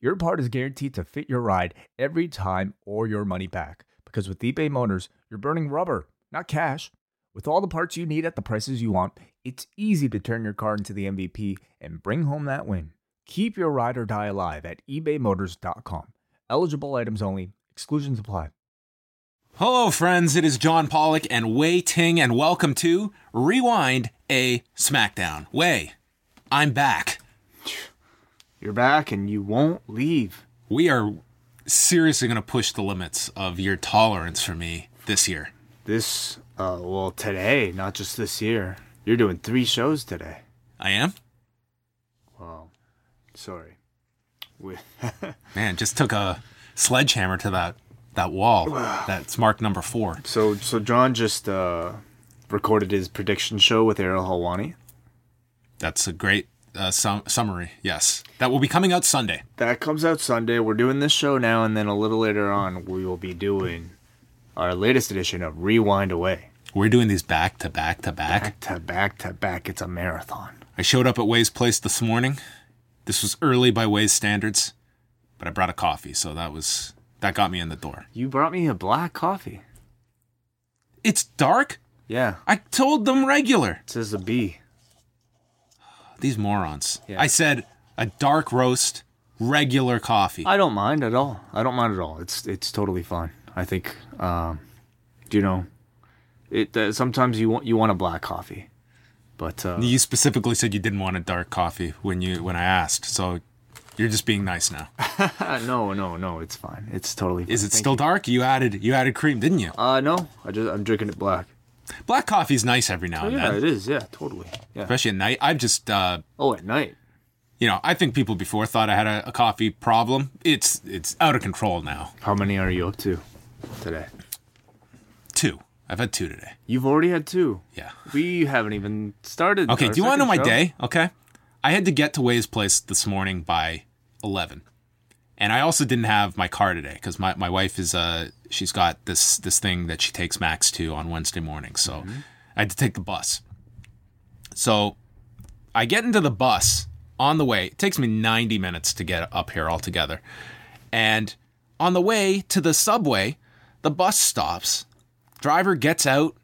your part is guaranteed to fit your ride every time or your money back. Because with eBay Motors, you're burning rubber, not cash. With all the parts you need at the prices you want, it's easy to turn your car into the MVP and bring home that win. Keep your ride or die alive at ebaymotors.com. Eligible items only, exclusions apply. Hello, friends. It is John Pollock and Wai Ting, and welcome to Rewind a SmackDown. Wai, I'm back. You're back and you won't leave. We are seriously going to push the limits of your tolerance for me this year. This, uh, well, today, not just this year. You're doing three shows today. I am? Well, sorry. We- Man, just took a sledgehammer to that that wall. That's mark number four. so, so John just uh, recorded his prediction show with Ariel Helwani. That's a great uh, sum- summary. Yes, that will be coming out Sunday. That comes out Sunday. We're doing this show now, and then a little later on, we will be doing our latest edition of Rewind Away. We're doing these back to back to back. Back to back to back. It's a marathon. I showed up at Wai's place this morning. This was early by Wai's standards, but I brought a coffee, so that was that got me in the door. You brought me a black coffee. It's dark. Yeah, I told them regular. it says a B. These morons. Yeah. I said a dark roast, regular coffee. I don't mind at all. I don't mind at all. It's it's totally fine. I think, um, you know, it uh, sometimes you want you want a black coffee, but uh, you specifically said you didn't want a dark coffee when you when I asked, so you're just being nice now. no, no, no, it's fine. It's totally. Fine. Is it Thank still you. dark? You added you added cream, didn't you? Uh, no. I just I'm drinking it black. Black coffee's nice every now Oh, and yeah, then, Yeah, it is. Yeah, totally. Yeah. especially at night. I've just uh, Oh, at night. You know, I think people before thought I had a, a coffee problem. It's it's out of control now. How many are you up to today? Two. I've had two today. You've already had two. Yeah. We haven't even started. Okay, do you want to know my show. day? Okay. I had to get to Wai's place this morning by 11. And I also didn't have my car today because my, my wife is, uh, she's got this, this thing that she takes Max to on Wednesday morning. So Mm-hmm. I had to take the bus. So I get into the bus on the way. It takes me 90 minutes to get up here altogether. And on the way to the subway, the bus stops. Driver gets out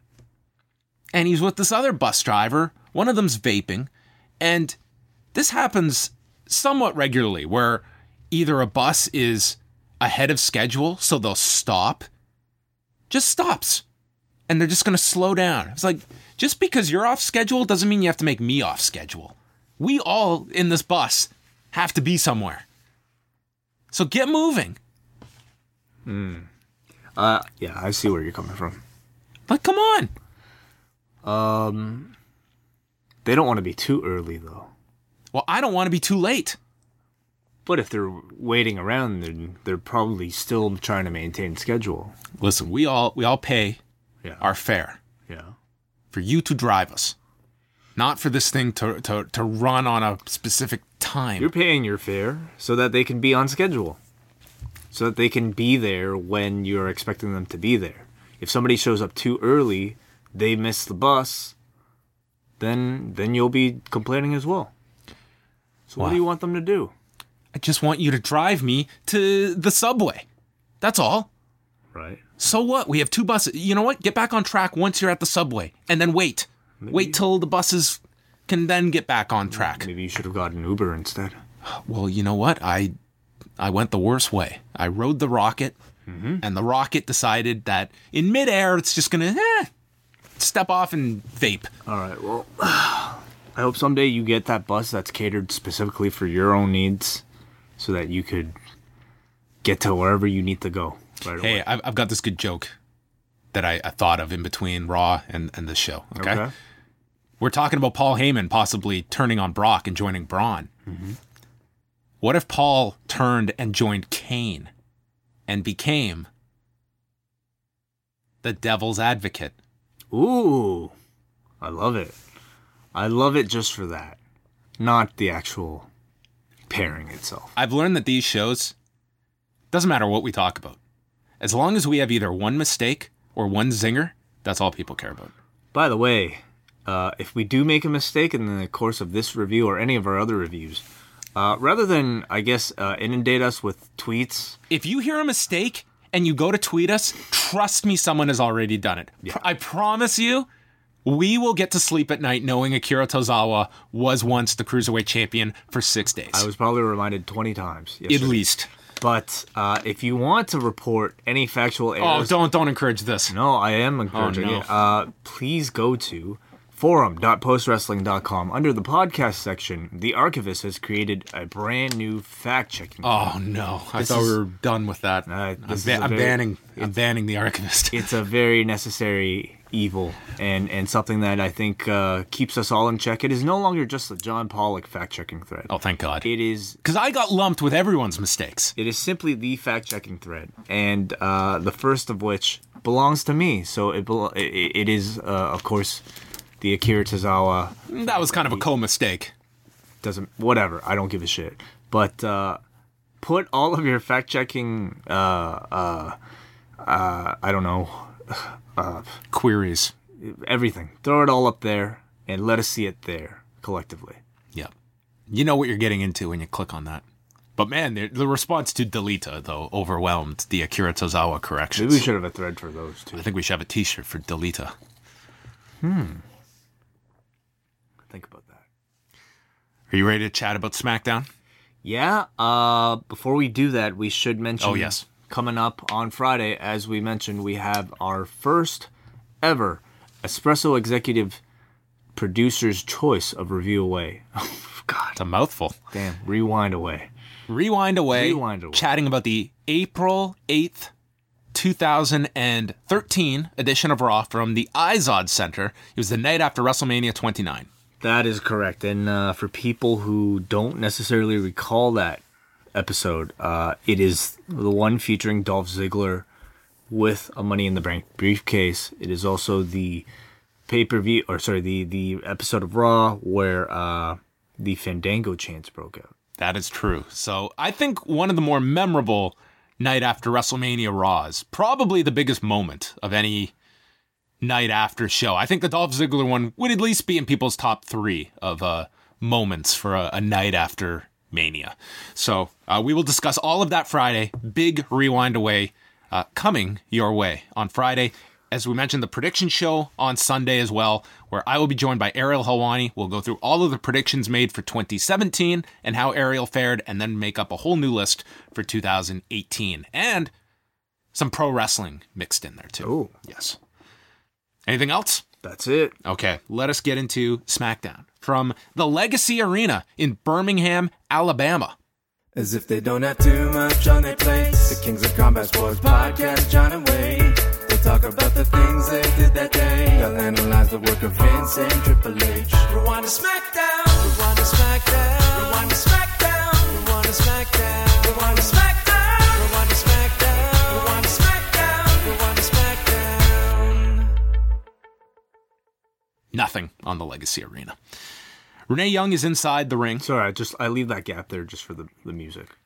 and he's with this other bus driver. One of them's vaping. And this happens somewhat regularly where either a bus is ahead of schedule, so they'll stop, just stops. And they're just going to slow down. It's like, just because you're off schedule doesn't mean you have to make me off schedule. We all in this bus have to be somewhere. So get moving. Uh, yeah, I see where you're coming from. But come on. Um, they don't want to be too early though. Well, I don't want to be too late. But if they're waiting around, then they're probably still trying to maintain schedule. Listen, we all we all pay Yeah. our fare. yeah. for you to drive us, not for this thing to, to, to run on a specific time. You're paying your fare so that they can be on schedule. So that they can be there when you're expecting them to be there. If somebody shows up too early, they miss the bus, then then you'll be complaining as well. So what do you want them to do? I just want you to drive me to the subway. That's all. Right. So what? We have two buses. You know what? Get back on track once you're at the subway and then wait. Wait till the buses can then get back on track. Maybe you should have gotten Uber instead. Well, you know what? I I went the worst way. I rode the rocket and the rocket decided that in midair it's just going to eh, step off and vape. All right. Well, I hope someday you get that bus that's catered specifically for your own needs, so that you could get to wherever you need to go. Right. Hey, I've, I've got this good joke that I, I thought of in between Raw and, and this show. Okay? Okay. We're talking about Paul Heyman possibly turning on Brock and joining Braun. What if Paul turned and joined Kane and became the devil's advocate. Ooh, I love it. I love it just for that, not the actual pairing itself. I've learned that these shows doesn't matter what we talk about. As long as we have either one mistake or one zinger, that's all people care about. By the way, uh, if we do make a mistake in the course of this review or any of our other reviews, uh, rather than, I guess, uh, inundate us with tweets, If you hear a mistake and you go to tweet us, trust me, someone has already done it. Pr- I promise you, we will get to sleep at night knowing Akira Tozawa was once the cruiserweight champion for six days. I was probably reminded 20 times. at least. But uh, if you want to report any factual Oh, don't don't encourage this. no, I am encouraging no. it. Uh, please go to forum.postwrestling.com. Under the podcast section, the archivist has created a brand new fact checking. Oh no! I This thought is- we were done with that. Uh, I'm, ba- I'm very- banning. I'm banning the archivist. It's a very necessary evil and, and something that I think uh, keeps us all in check. It is no longer just a John Pollock fact checking thread. oh, thank God. It is Because I got lumped with everyone's mistakes. It is simply the fact checking thread, and uh, the first of which belongs to me. So it belo- it, it is, uh, of course, the Akira Tozawa That was kind of a co-mistake. doesn't whatever. I don't give a shit. But uh, put all of your fact checking. Uh, uh, uh, I don't know Queries. everything. Throw it all up there and let us see it there collectively. Yep. You know what you're getting into when you click on that. But man, the, the response to Delita though overwhelmed the Akira Tozawa corrections. Maybe we should have a thread for those too. I think we should have a T-shirt for Delita. Think about that. Are you ready to chat about SmackDown? Yeah. Uh, before we do that, we should mention. Oh, yes. Coming up on Friday, as we mentioned, we have our first ever Espresso Executive Producer's Choice of Review Away. Oh, God. It's a mouthful. Damn. Rewind away. Rewind away. Rewind away. Chatting about the April 8th, 2013 edition of Raw from the Izod Center. It was the night after WrestleMania 29. That is correct. And uh, for people who don't necessarily recall that episode, uh, it is the one featuring Dolph Ziggler with a Money in the Bank briefcase. It is also the pay per view, or sorry, the the episode of Raw where uh, the Fandango chants broke out. That is true. So I think one of the more memorable night after WrestleMania Raws, probably the biggest moment of any night after show. I think the Dolph Ziggler one would at least be in people's top three of uh, moments for a, a night after Mania. So uh, we will discuss all of that Friday. Big rewind away uh, coming your way on Friday. As we mentioned, the prediction show on Sunday as well, where I will be joined by Ariel Helwani. We'll go through all of the predictions made for 2017 and how Ariel fared, and then make up a whole new list for 2018. And some pro wrestling mixed in there too. Ooh. Yes. Anything else? That's it. Okay, let us get into SmackDown from the Legacy Arena in Birmingham, Alabama. As if they don't have too much on their plates. The Kings of Combat Sports Podcast, John and Wade. They talk about the things they did that day. They'll analyze the work of Vince and Triple H. Rewind to SmackDown. Rewind to SmackDown. Rewind to SmackDown. Rewind to SmackDown. Rewind to SmackDown. Nothing on the Legacy Arena. Renee Young is inside the ring. Sorry, I just I leave that gap there just for the, the music.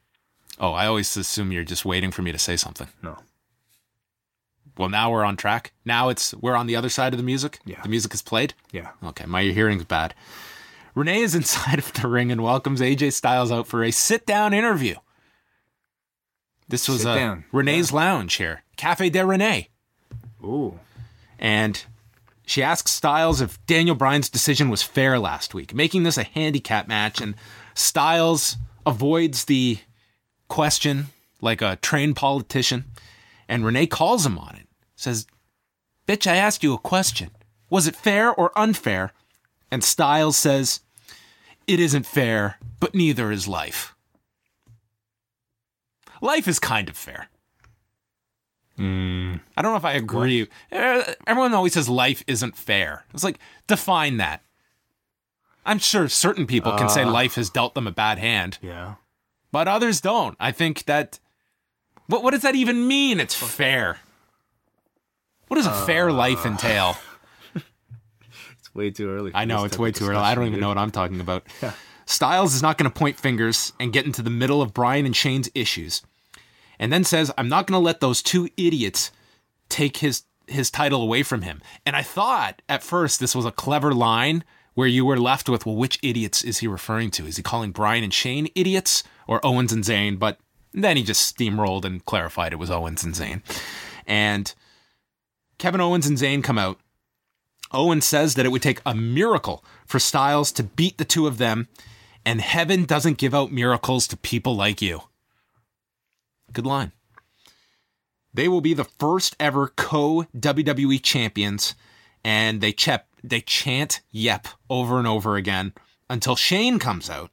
Oh, I always assume you're just waiting for me to say something. No. Well, now we're on track. Now it's we're on the other side of the music. Yeah. The music is played. Yeah. Okay, my hearing's bad. Renee is inside of the ring and welcomes AJ Styles out for a sit down interview. This was Sit uh, down. Renee's Lounge here, Cafe de Renee. Ooh. And she asks Styles if Daniel Bryan's decision was fair last week, making this a handicap match. And Styles avoids the question like a trained politician. And Renee calls him on it, says, Bitch, I asked you a question. Was it fair or unfair? And Styles says, It isn't fair, but neither is life. Life is kind of fair. I don't know if I agree. Uh, Everyone always says life isn't fair. It's like, define that. I'm sure certain people can say life has dealt them a bad hand, Yeah. but others don't. I think that. What, what does that even mean? It's fair. What does a fair life entail? It's way too early. I know it's way too early. I don't even know what I'm talking about. Styles is not going to point fingers and get into the middle of Bryan and Shane's issues, and then says, "I'm not going to let those two idiots take his his title away from him." And I thought at first this was a clever line where you were left with, "Well, which idiots is he referring to? Is he calling Bryan and Shane idiots or Owens and Zayn? But then he just steamrolled and clarified it was Owens and Zayn. and Kevin Owens and Zayn come out. Owen says that it would take a miracle for Styles to beat the two of them, and heaven doesn't give out miracles to people like you. Good line. They will be the first ever co WWE champions, and they ch- they chant "Yep" over and over again until Shane comes out.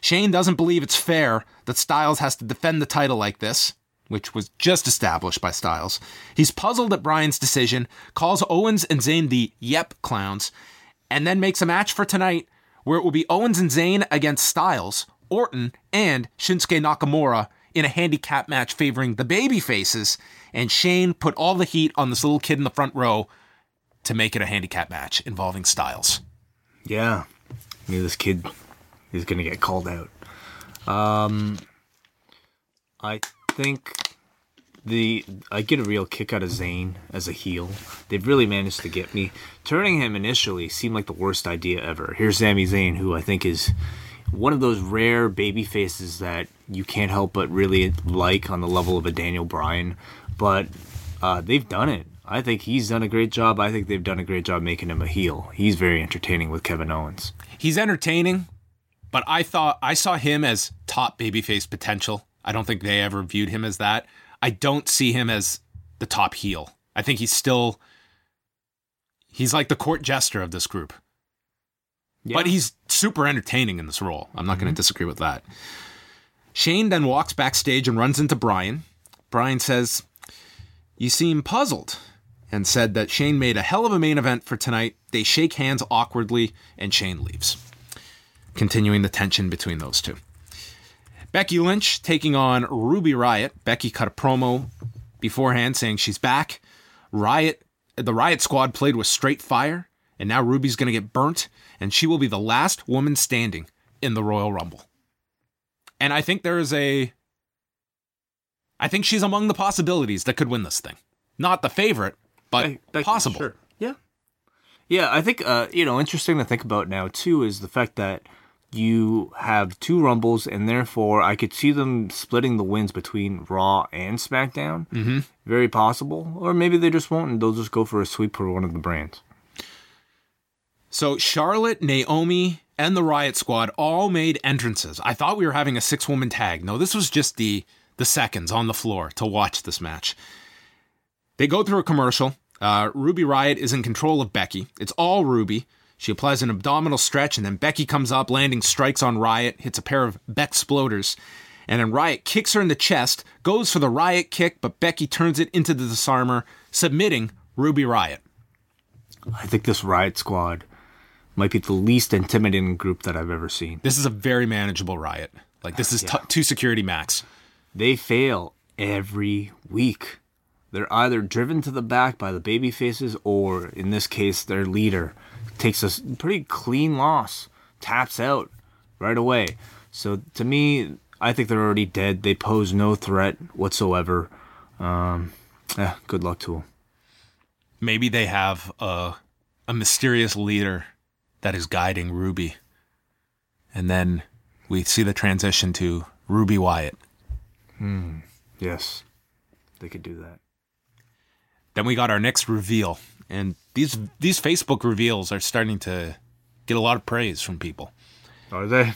Shane doesn't believe it's fair that Styles has to defend the title like this, which was just established by Styles. He's puzzled at Bryan's decision, calls Owens and Zayn the Yep clowns, and then makes a match for tonight where it will be Owens and Zayn against Styles, Orton, and Shinsuke Nakamura in a handicap match favoring the baby faces. And Shane put all the heat on this little kid in the front row to make it a handicap match involving Styles. Yeah, I knew this kid is gonna get called out. Um, I think the I get a real kick out of Zayn as a heel. They've really managed to get me. Turning him initially seemed like the worst idea ever. Here's Sami Zayn, who I think is one of those rare baby faces that you can't help but really like on the level of a Daniel Bryan. But uh, they've done it. I think he's done a great job. I think they've done a great job making him a heel. He's very entertaining with Kevin Owens. He's entertaining, but I thought I saw him as top babyface potential. I don't think they ever viewed him as that. I don't see him as the top heel. I think he's still he's like the court jester of this group. But he's super entertaining in this role. I'm not going to mm-hmm. disagree with that. Shane then walks backstage and runs into Bryan. Bryan says, You seem puzzled, and said that Shane made a hell of a main event for tonight. They shake hands awkwardly, and Shane leaves, continuing the tension between those two. Becky Lynch taking on Ruby Riot. Becky cut a promo beforehand saying she's back. Riot, the Riot Squad played with straight fire, and now Ruby's going to get burnt, and she will be the last woman standing in the Royal Rumble. And I think there is a. I think she's among the possibilities that could win this thing. Not the favorite, but Becky, possible. Sure. Yeah. Yeah, I think uh, you know, interesting to think about now too is the fact that you have two rumbles and therefore I could see them splitting the wins between Raw and SmackDown. Mm-hmm. Very possible. Or maybe they just won't and they'll just go for a sweep for one of the brands. So Charlotte, Naomi, and the Riot Squad all made entrances. I thought we were having a six-woman tag. No, this was just the the seconds on the floor to watch this match. They go through a commercial. Uh, Ruby Riot is in control of Becky. It's all Ruby. She applies an abdominal stretch, and then Becky comes up, landing strikes on Riot, hits a pair of Beck sploders, and then Riot kicks her in the chest, goes for the Riot kick, but Becky turns it into the disarmer, submitting Ruby Riot. I think this Riot Squad might be the least intimidating group that I've ever seen. This is a very manageable riot. Like this is t- two security max. They fail every week. They're either driven to the back by the baby faces, or in this case, their leader takes a pretty clean loss, taps out right away. So to me, I think they're already dead. They pose no threat whatsoever. Um, yeah, good luck to them. Maybe they have a a mysterious leader that is guiding Ruby, and then we see the transition to Ruby Wyatt. Hmm. Yes, they could do that. Then we got our next reveal, and these these Facebook reveals are starting to get a lot of praise from people. Are they?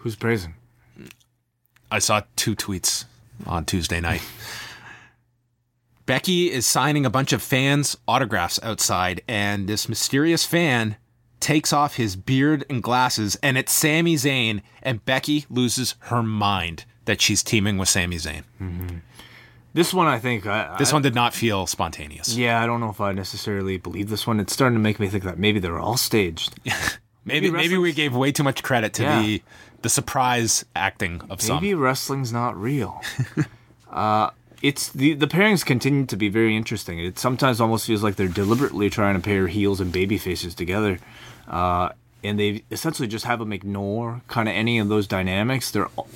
Who's praising? I saw two tweets on Tuesday night. Becky is signing a bunch of fans' autographs outside, and this mysterious fan takes off his beard and glasses, and it's Sami Zayn, and Becky loses her mind that she's teaming with Sami Zayn. This one, I think. I, This I, one did not feel spontaneous. Yeah, I don't know if I necessarily believe this one. It's starting to make me think that maybe they're all staged. Maybe maybe we gave way too much credit to Yeah. the the surprise acting of some. Maybe wrestling's not real. uh, it's the the pairings continue to be very interesting. It sometimes almost feels like they're deliberately trying to pair heels and baby faces together, uh, and they essentially just have them ignore kind of any of those dynamics. They're all-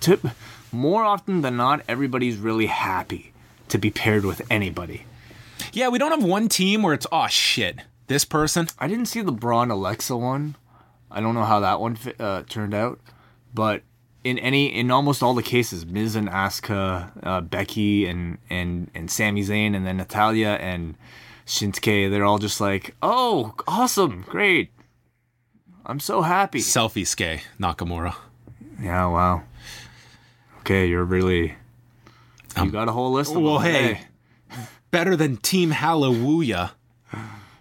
tip more often than not, everybody's really happy to be paired with anybody. Yeah, we don't have one team where it's oh shit, this person. I didn't see the Braun Alexa one. I don't know how that one uh, turned out, but in any in almost all the cases, Miz and Asuka, uh, Becky and and and Sami Zayn, and then Natalya and Shinsuke, they're all just like, "Oh, awesome, great! I'm so happy." Selfie Ske Nakamura. Yeah, wow. Okay, you're really you got a whole list. Of well, them. hey. Better than Team Hallelujah,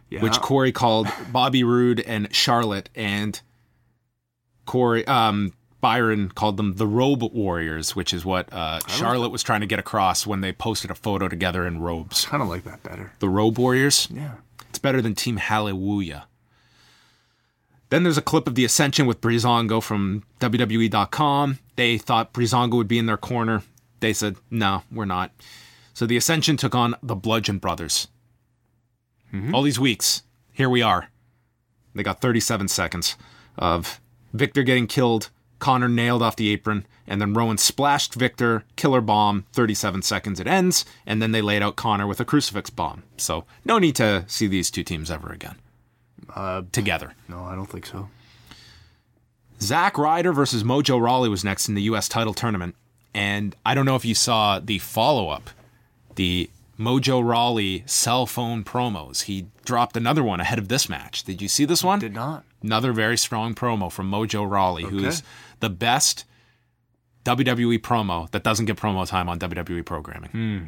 yeah. which Corey called Bobby Roode and Charlotte, and Corey um, Byron called them the Robe Warriors, which is what uh, Charlotte was trying to get across when they posted a photo together in robes. I kind of like that better. The Robe Warriors. Yeah. It's better than Team Hallelujah. Then there's a clip of the Ascension with Breezango from WWE.com. They thought Breezango would be in their corner. They said, no, we're not. So the Ascension took on the Bludgeon Brothers. All these weeks, here we are. They got 37 seconds of Victor getting killed, Connor nailed off the apron, and then Rowan splashed Victor, killer bomb, 37 seconds it ends, and then they laid out Connor with a crucifix bomb. So no need to see these two teams ever again. Uh, Together. no, I don't think so. Zack Ryder versus Mojo Rawley was next in the U.S. title tournament. And I don't know if you saw the follow up, the Mojo Rawley cell phone promos. He dropped another one ahead of this match. Did you see this one? Did not. Another very strong promo from Mojo Rawley, who's the best WWE promo that doesn't get promo time on WWE programming. Hmm.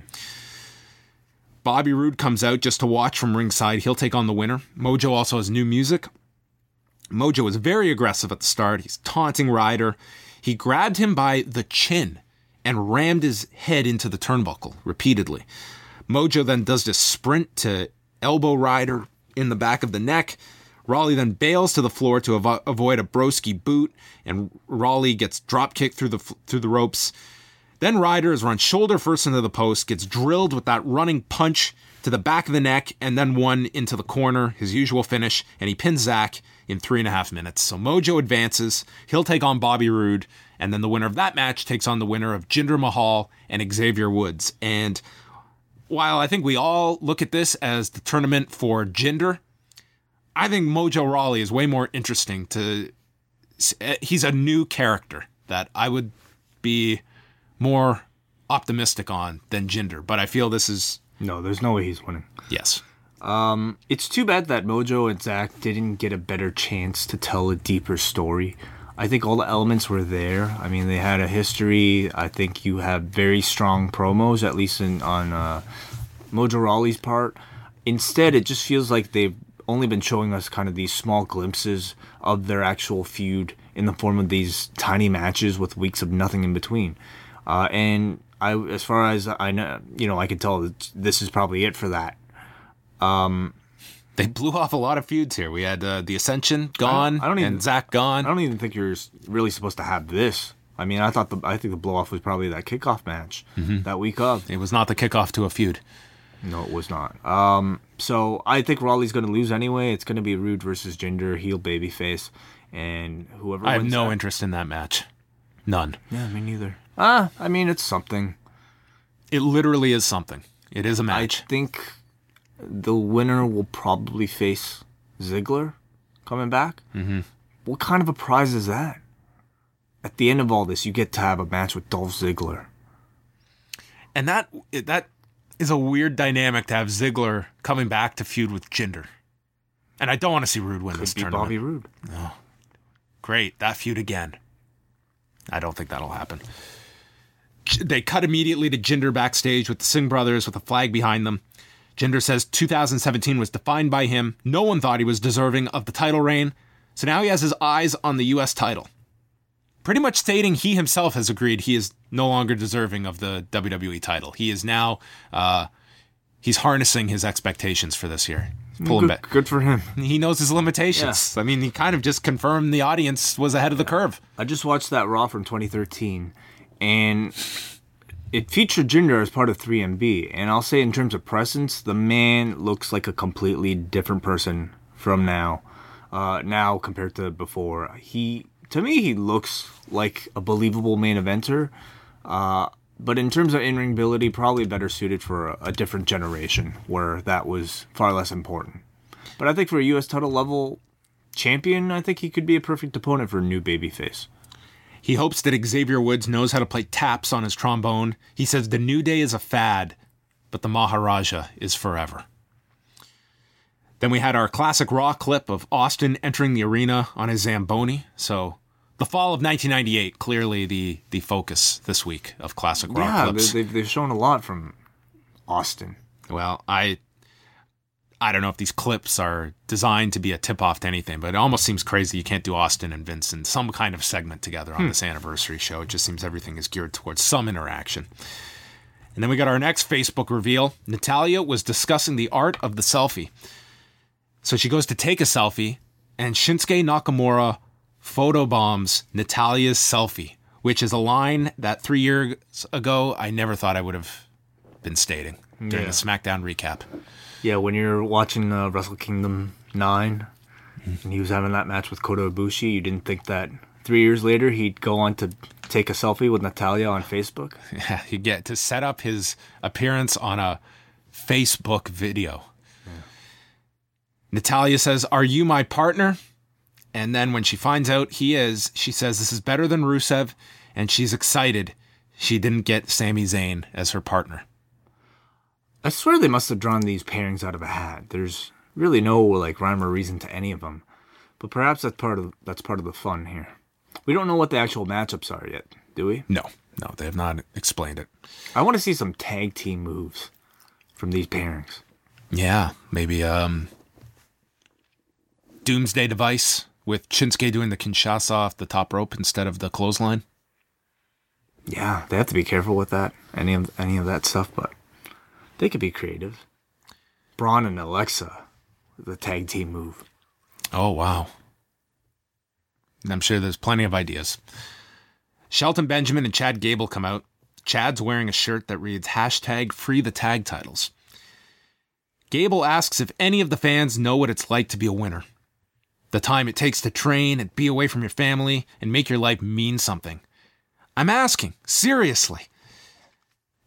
Bobby Roode comes out just to watch from ringside. He'll take on the winner. Mojo also has new music. Mojo is very aggressive at the start. He's taunting Ryder. He grabbed him by the chin and rammed his head into the turnbuckle repeatedly. Mojo then does this sprint to elbow Ryder in the back of the neck. Rawley then bails to the floor to avo- avoid a broski boot, and Rawley gets drop kicked through the through the ropes. Then Ryder is run shoulder first into the post, gets drilled with that running punch to the back of the neck, and then one into the corner, his usual finish, and he pins Zack in three and a half minutes. So Mojo advances. He'll take on Bobby Roode, and then the winner of that match takes on the winner of Jinder Mahal and Xavier Woods. And while I think we all look at this as the tournament for Jinder, I think Mojo Rawley is way more interesting to he's a new character that I would be more optimistic on than Jinder, but I feel this is No, there's no way he's winning. yes. It's too bad that Mojo and Zack didn't get a better chance to tell a deeper story. I think all the elements were there. I mean, they had a history. I think you have very strong promos, at least in on uh, Mojo Rawley's part. Instead, it just feels like they've only been showing us kind of these small glimpses of their actual feud in the form of these tiny matches with weeks of nothing in between. Uh, and I, as far as I know, you know, I can tell that this is probably it for that. They blew off a lot of feuds here. We had uh, the Ascension gone I don't even- and Zack gone. I don't even think you're really supposed to have this. I mean, I thought the I think the blow off was probably that kickoff match that week of. It was not the kickoff to a feud. No, it was not. Um, so I think Rawley's going to lose anyway. It's going to be Roode versus Jinder, heel babyface, and whoever. I have wins no that- interest in that match. None. Yeah, me neither. Ah, I mean, it's something. It literally is something. It is a match. I think the winner will probably face Ziggler coming back. Mm-hmm. What kind of a prize is that? At the end of all this, you get to have a match with Dolph Ziggler. and that that is a weird dynamic to have Ziggler coming back to feud with Jinder. And I don't want to see Roode win this Could be tournament. Bobby Roode. Great, that feud again. I don't think that'll happen. They cut immediately to Jinder backstage with the Singh brothers with a flag behind them. Jinder says 2017 was defined by him. No one thought he was deserving of the title reign. So now he has his eyes on the U.S. title. Pretty much stating he himself has agreed he is no longer deserving of the WWE title. He is now, uh, he's harnessing his expectations for this year. Pulling Good, back. good for him. He knows his limitations. I mean, he kind of just confirmed the audience was ahead of the curve. I just watched that Raw from 2013, and it featured Jinder as part of 3MB, and I'll say in terms of presence, the man looks like a completely different person from now. Uh, now compared to before, he to me he looks like a believable main eventer. Uh, but in terms of in-ring ability, probably better suited for a, a different generation where that was far less important. But I think for a U.S. title level champion, I think he could be a perfect opponent for a new babyface. He hopes that Xavier Woods knows how to play taps on his trombone. He says the New Day is a fad, but the Maharaja is forever. Then we had our classic Raw clip of Austin entering the arena on his Zamboni. So the fall of 1998, clearly the, the focus this week of classic Raw yeah, clips. they, they've, they've shown a lot from Austin. Well, I I don't know if these clips are designed to be a tip off to anything, but it almost seems crazy you can't do Austin and Vince in some kind of segment together on hmm. this anniversary show. It just seems everything is geared towards some interaction. And then we got our next Facebook reveal. Natalya was discussing the art of the selfie. So she goes to take a selfie, and Shinsuke Nakamura photobombs Natalya's selfie, which is a line that three years ago I never thought I would have been stating during Yeah. the SmackDown recap. Yeah, when you're watching uh, Wrestle Kingdom 9 and he was having that match with Kota Ibushi, you didn't think that three years later he'd go on to take a selfie with Natalya on Facebook? Yeah, you get to set up his appearance on a Facebook video. Natalya says, Are you my partner? And then when she finds out he is, she says, This is better than Rusev. And she's excited she didn't get Sami Zayn as her partner. I swear they must have drawn these pairings out of a hat. There's really no like rhyme or reason to any of them, but perhaps that's part of that's part of the fun here. We don't know what the actual matchups are yet, do we? No, no, they have not explained it. I want to see some tag team moves from these pairings. Yeah, maybe um Doomsday device with Shinsuke doing the Kinshasa off the top rope instead of the clothesline. Yeah, they have to be careful with that. Any of any of that stuff, but they could be creative. Braun and Alexa, the tag team move. Oh, wow. And I'm sure there's plenty of ideas. Shelton Benjamin and Chad Gable come out. Chad's wearing a shirt that reads hashtag free the tag titles. Gable asks if any of the fans know what it's like to be a winner. The time it takes to train and be away from your family and make your life mean something. I'm asking, seriously.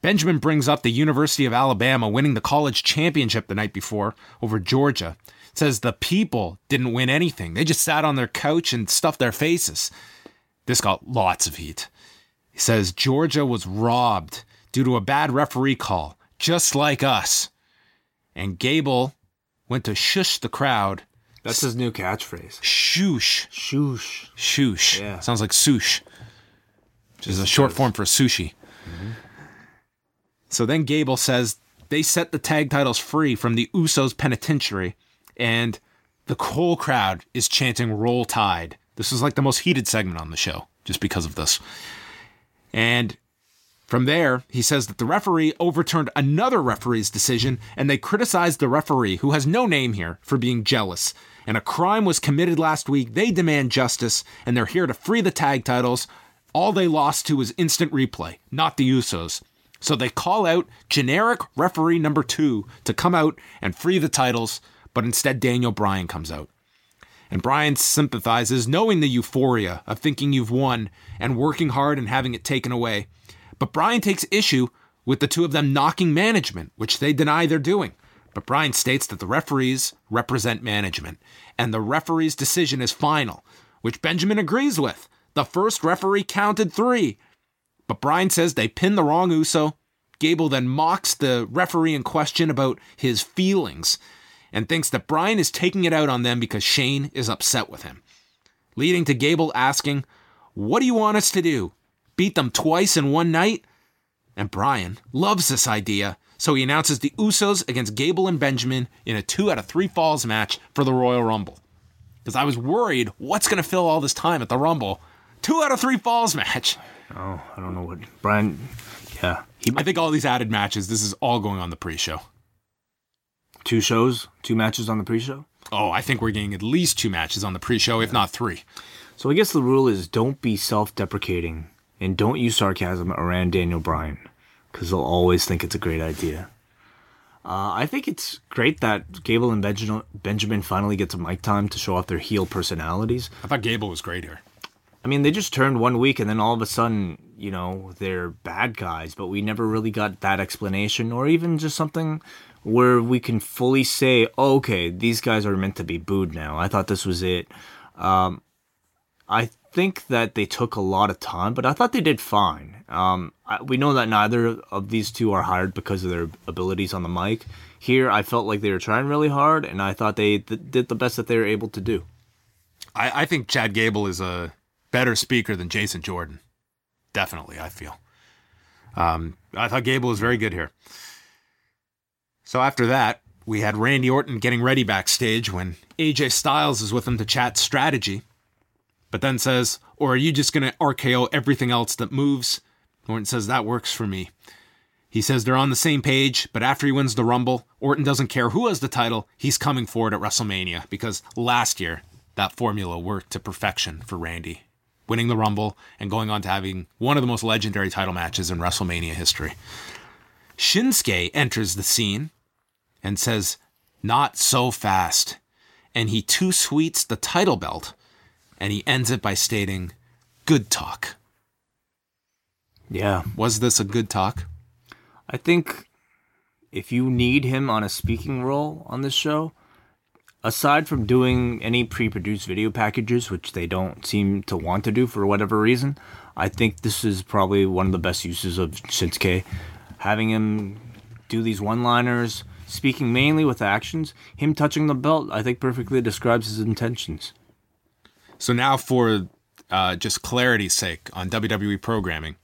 Benjamin brings up the University of Alabama winning the college championship the night before over Georgia. Says the people didn't win anything. They just sat on their couch and stuffed their faces. This got lots of heat. He says Georgia was robbed due to a bad referee call, just like us. And Gable went to shush the crowd. That's his new catchphrase. Shoosh. Shoosh. Shoosh. Yeah. Sounds like sush, which is a short form for sushi. So then Gable says they set the tag titles free from the Usos penitentiary, and the whole crowd is chanting Roll Tide. This is like the most heated segment on the show, just because of this. And from there, he says that the referee overturned another referee's decision, and they criticized the referee, who has no name here, for being jealous. And a crime was committed last week. They demand justice, and they're here to free the tag titles. All they lost to was instant replay, not the Usos. So they call out generic referee number two to come out and free the titles, but instead Daniel Bryan comes out. And Bryan sympathizes, knowing the euphoria of thinking you've won and working hard and having it taken away. But Bryan takes issue with the two of them knocking management, which they deny they're doing. But Bryan states that the referees represent management, and the referee's decision is final, which Benjamin agrees with. The first referee counted three, but Bryan says they pinned the wrong Uso. Gable then mocks the referee in question about his feelings and thinks that Bryan is taking it out on them because Shane is upset with him, leading to Gable asking, What do you want us to do? Beat them twice in one night? And Bryan loves this idea, so he announces the Usos against Gable and Benjamin in a two out of three falls match for the Royal Rumble. Because I was worried, what's going to fill all this time at the Rumble? Two out of three falls match. Oh, I don't know what Bryan. Yeah, he I think all these added matches, this is all going on the pre-show. two shows, two matches on the pre-show. Oh, I think we're getting at least two matches on the pre-show, if not three. So I guess the rule is don't be self-deprecating and don't use sarcasm around Daniel Bryan. Because they'll always think it's a great idea. Uh, I think it's great that Gable and Benjamin, Benjamin finally get some mic time to show off their heel personalities. I thought Gable was great here. I mean, they just turned one week and then all of a sudden, you know, they're bad guys, but we never really got that explanation or even just something where we can fully say, oh, okay, these guys are meant to be booed now. I thought this was it. Um, I think that they took a lot of time, but I thought they did fine. Um, I, we know that neither of these two are hired because of their abilities on the mic. Here, I felt like they were trying really hard, and I thought they th- did the best that they were able to do. I, I think Chad Gable is a better speaker than Jason Jordan. Definitely, I feel. Um, I thought Gable was very good here. So after that, we had Randy Orton getting ready backstage when AJ Styles is with him to chat strategy, but then says, Or are you just going to RKO everything else that moves? Orton says, That works for me. He says they're on the same page, but after he wins the Rumble, Orton doesn't care who has the title, he's coming forward at WrestleMania because last year, that formula worked to perfection for Randy winning the Rumble, and going on to having one of the most legendary title matches in WrestleMania history. Shinsuke enters the scene and says, Not so fast. And he two sweets the title belt, and he ends it by stating, Good talk. Yeah. Was this a good talk? I think if you need him on a speaking role on this show, aside from doing any pre-produced video packages, which they don't seem to want to do for whatever reason, I think this is probably one of the best uses of Shinsuke. Having him do these one-liners, speaking mainly with actions, him touching the belt, I think perfectly describes his intentions. So now, for uh, just clarity's sake on WWE programming,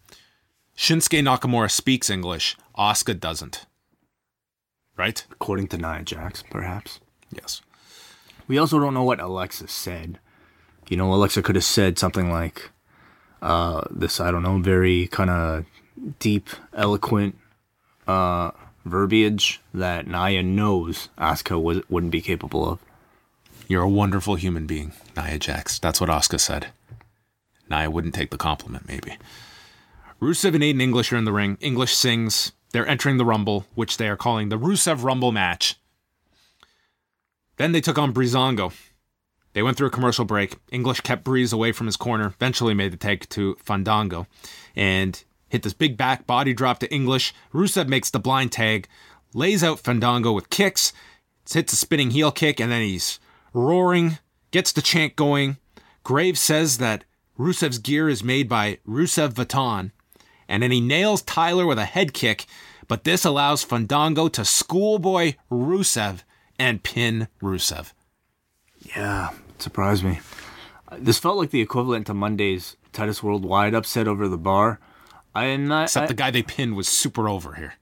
Shinsuke Nakamura speaks English, Asuka doesn't. Right? According to Nia Jax, perhaps. Yes. We also don't know what Alexa said. You know, Alexa could have said something like uh, this, I don't know, very kind of deep, eloquent uh, verbiage that Nia knows Asuka was, wouldn't be capable of. You're a wonderful human being, Nia Jax. That's what Asuka said. Nia wouldn't take the compliment, maybe. Rusev and Aiden English are in the ring. English sings. They're entering the Rumble, which they are calling the Rusev Rumble match. Then they took on Breezango. They went through a commercial break. English kept Breeze away from his corner, eventually made the tag to Fandango, and hit this big back body drop to English. Rusev makes the blind tag, lays out Fandango with kicks, hits a spinning heel kick, and then he's roaring, gets the chant going. Graves says that Rusev's gear is made by Rusev Vuitton, and then he nails Tyler with a head kick, but this allows Fandango to schoolboy Rusev and pin Rusev. Yeah, surprised me. This felt like the equivalent to Monday's Titus Worldwide upset over the bar. I am not. Except I, the guy they pinned was super over here.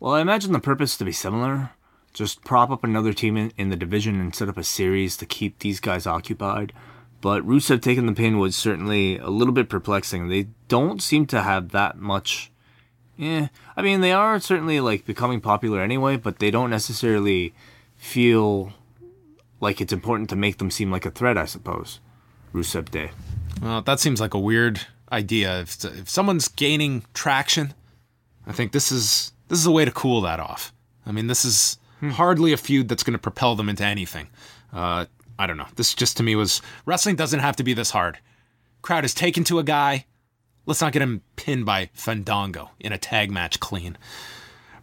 Well, I imagine the purpose to be similar. Just prop up another team in, in the division and set up a series to keep these guys occupied. But Rusev taking the pin was certainly a little bit perplexing. They don't seem to have that much. Yeah, I mean they are certainly like becoming popular anyway, but they don't necessarily feel like it's important to make them seem like a threat. I suppose. Rusev Day. Well, that seems like a weird idea. If, if someone's gaining traction, I think this is this is a way to cool that off. I mean, this is hardly a feud that's going to propel them into anything. Uh, I don't know. This just to me was wrestling doesn't have to be this hard. Crowd is taken to a guy. Let's not get him pinned by Fandango in a tag match clean.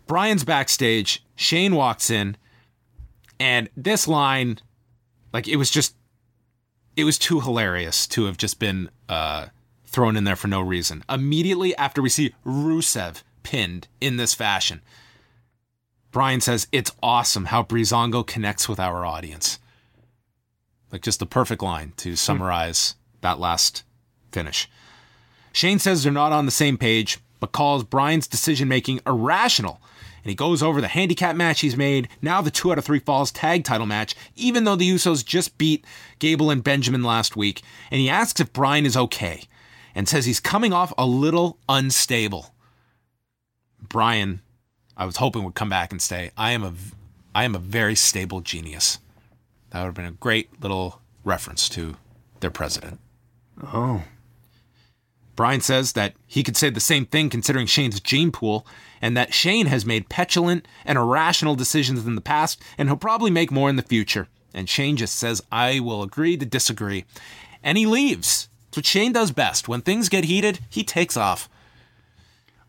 Bryan's backstage. Shane walks in, and this line, like it was just, it was too hilarious to have just been uh, thrown in there for no reason. Immediately after we see Rusev pinned in this fashion, Bryan says, It's awesome how Breezango connects with our audience. Like just the perfect line to hmm. summarize that last finish. Shane says they're not on the same page, but calls Bryan's decision making irrational. And he goes over the handicap match he's made, now the two out of three falls tag title match, even though the Usos just beat Gable and Benjamin last week. And he asks if Bryan is okay and says he's coming off a little unstable. Bryan, I was hoping would come back and say, "I am a, I am a very stable genius." That would have been a great little reference to their president. Oh. Bryan says that he could say the same thing considering Shane's gene pool, and that Shane has made petulant and irrational decisions in the past, and he'll probably make more in the future. And Shane just says, I will agree to disagree. And he leaves. It's what Shane does best. When things get heated, he takes off.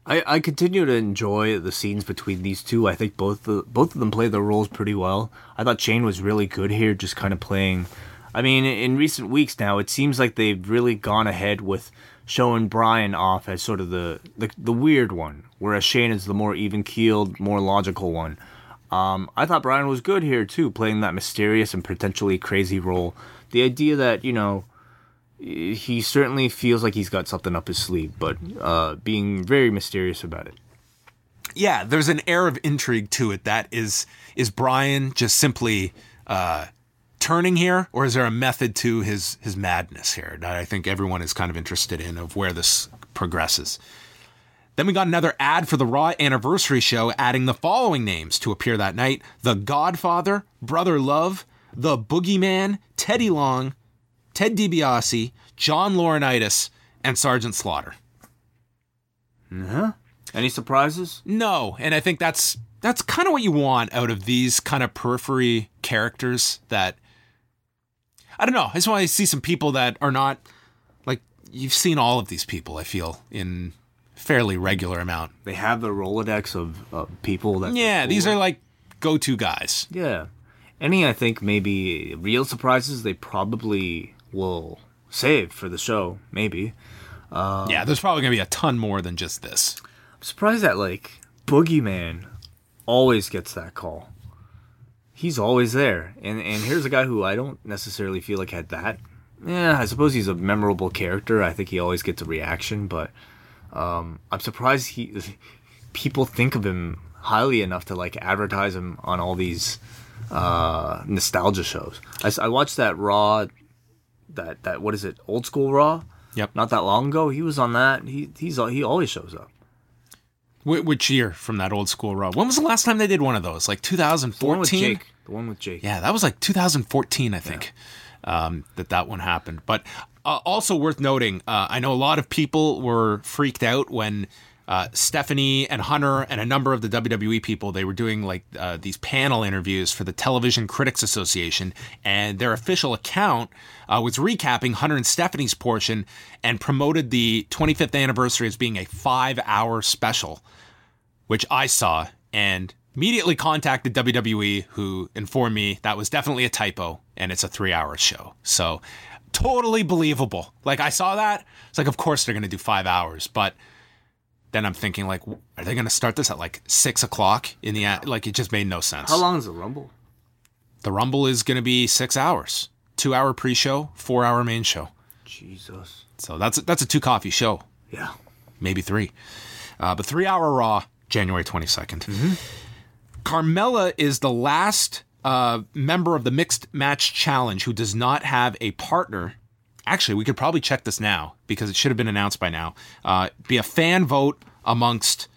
I, I continue to enjoy the scenes between these two. I think both the both of them play their roles pretty well. I thought Shane was really good here, just kind of playing. I mean, in recent weeks now, it seems like they've really gone ahead with showing Bryan off as sort of the the, the weird one, whereas Shane is the more even keeled, more logical one. Um, I thought Bryan was good here too, playing that mysterious and potentially crazy role. The idea that you know he certainly feels like he's got something up his sleeve, but uh, being very mysterious about it. Yeah, there's an air of intrigue to it. That is, is Bryan just simply uh, turning here, or is there a method to his his madness here that I think everyone is kind of interested in of where this progresses? Then we got another ad for the Raw anniversary show, adding the following names to appear that night: The Godfather, Brother Love, The Boogeyman, Teddy Long, Ted DiBiase, John Laurinaitis, and Sergeant Slaughter. Huh? Any surprises? No, and I think that's that's kind of what you want out of these kind of periphery characters that I don't know. I just want to see some people that are not like you've seen all of these people, I feel, in fairly regular amount. They have the Rolodex of uh, people that. Yeah, these are like go-to guys. Yeah. Any, I think, maybe real surprises they probably will save for the show, maybe. Uh, yeah, there's probably gonna be a ton more than just this. I'm surprised that like Boogeyman always gets that call. He's always there, and and here's a guy who I don't necessarily feel like had that. Yeah, I suppose he's a memorable character. I think he always gets a reaction, but um, I'm surprised he people think of him highly enough to like advertise him on all these uh, nostalgia shows. I, I watched that Raw that that what is it? Old School Raw. Yep. Not that long ago, he was on that. He he's he always shows up. Which year from that Old School Raw? When was the last time they did one of those? Like 2014. The one with Jake. The one with Jake. Yeah, that was like 2014, I think. Yeah. Um, that that one happened. But uh, also worth noting, uh, I know a lot of people were freaked out when uh, Stephanie and Hunter and a number of the WWE people, they were doing like uh, these panel interviews for the Television Critics Association, and their official account uh, was recapping Hunter and Stephanie's portion and promoted the 25th anniversary as being a five hour special, which I saw and immediately contacted WWE, who informed me that was definitely a typo and it's a three hour show. So totally believable. Like I saw that, it's like, of course they're going to do five hours, but then I'm thinking like, are they going to start this at like six o'clock in the like? It just made no sense. How long is the Rumble? The Rumble is going to be six hours, two hour pre-show, four hour main show. Jesus. So that's that's a two coffee show. Yeah. Maybe three, uh, but three hour Raw, January 22nd. Mm-hmm. Carmella is the last uh, member of the mixed match challenge who does not have a partner actually, we could probably check this now because it should have been announced by now. Uh, be a fan vote amongst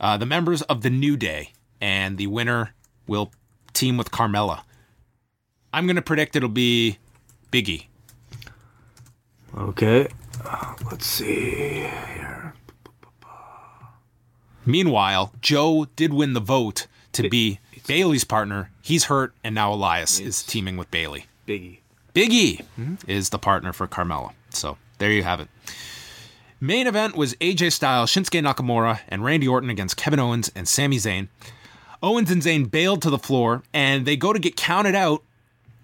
uh, the members of the New Day, and the winner will team with Carmella. I'm going to predict it'll be Biggie. Okay, uh, let's see here. Meanwhile, Joe did win the vote to be Bayley's partner. He's hurt, and now Elias is teaming with Bayley. Biggie. Biggie mm-hmm. is the partner for Carmella. So there you have it. Main event was AJ Styles, Shinsuke Nakamura, and Randy Orton against Kevin Owens and Sami Zayn. Owens and Zayn bailed to the floor, and they go to get counted out